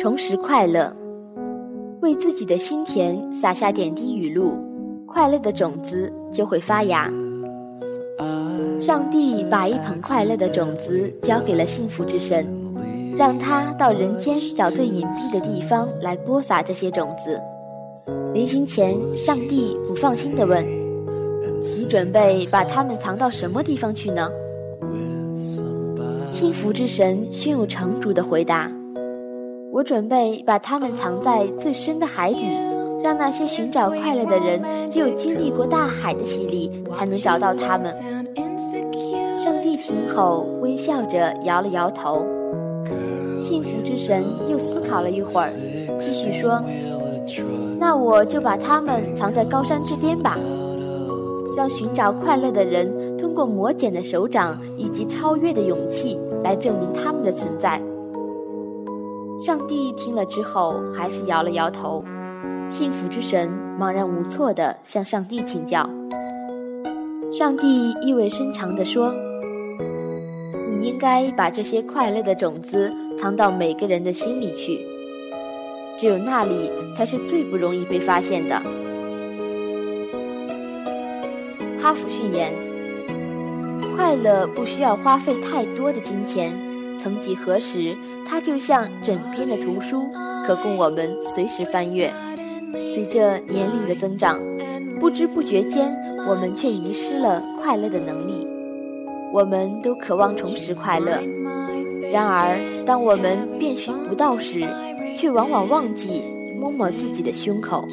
重拾快乐，为自己的心田撒下点滴雨露，快乐的种子就会发芽。上帝把一捧快乐的种子交给了幸福之神，让他到人间找最隐蔽的地方来播撒这些种子。临行前，上帝不放心地问：“你准备把它们藏到什么地方去呢？”幸福之神胸有成竹地回答。我准备把它们藏在最深的海底，让那些寻找快乐的人只有经历过大海的洗礼，才能找到它们。上帝听后微笑着摇了摇头。幸福之神又思考了一会儿，继续说：“那我就把它们藏在高山之巅吧，让寻找快乐的人通过磨茧的手掌以及超越的勇气来证明他们的存在。”上帝听了之后，还是摇了摇头。幸福之神茫然无措地向上帝请教。上帝意味深长地说：“你应该把这些快乐的种子藏到每个人的心里去，只有那里才是最不容易被发现的。”哈佛训言：“快乐不需要花费太多的金钱，曾几何时。”它就像枕边的图书，可供我们随时翻阅。随着年龄的增长，不知不觉间，我们却遗失了快乐的能力。我们都渴望重拾快乐，然而当我们遍寻不到时，却往往忘记摸摸自己的胸口。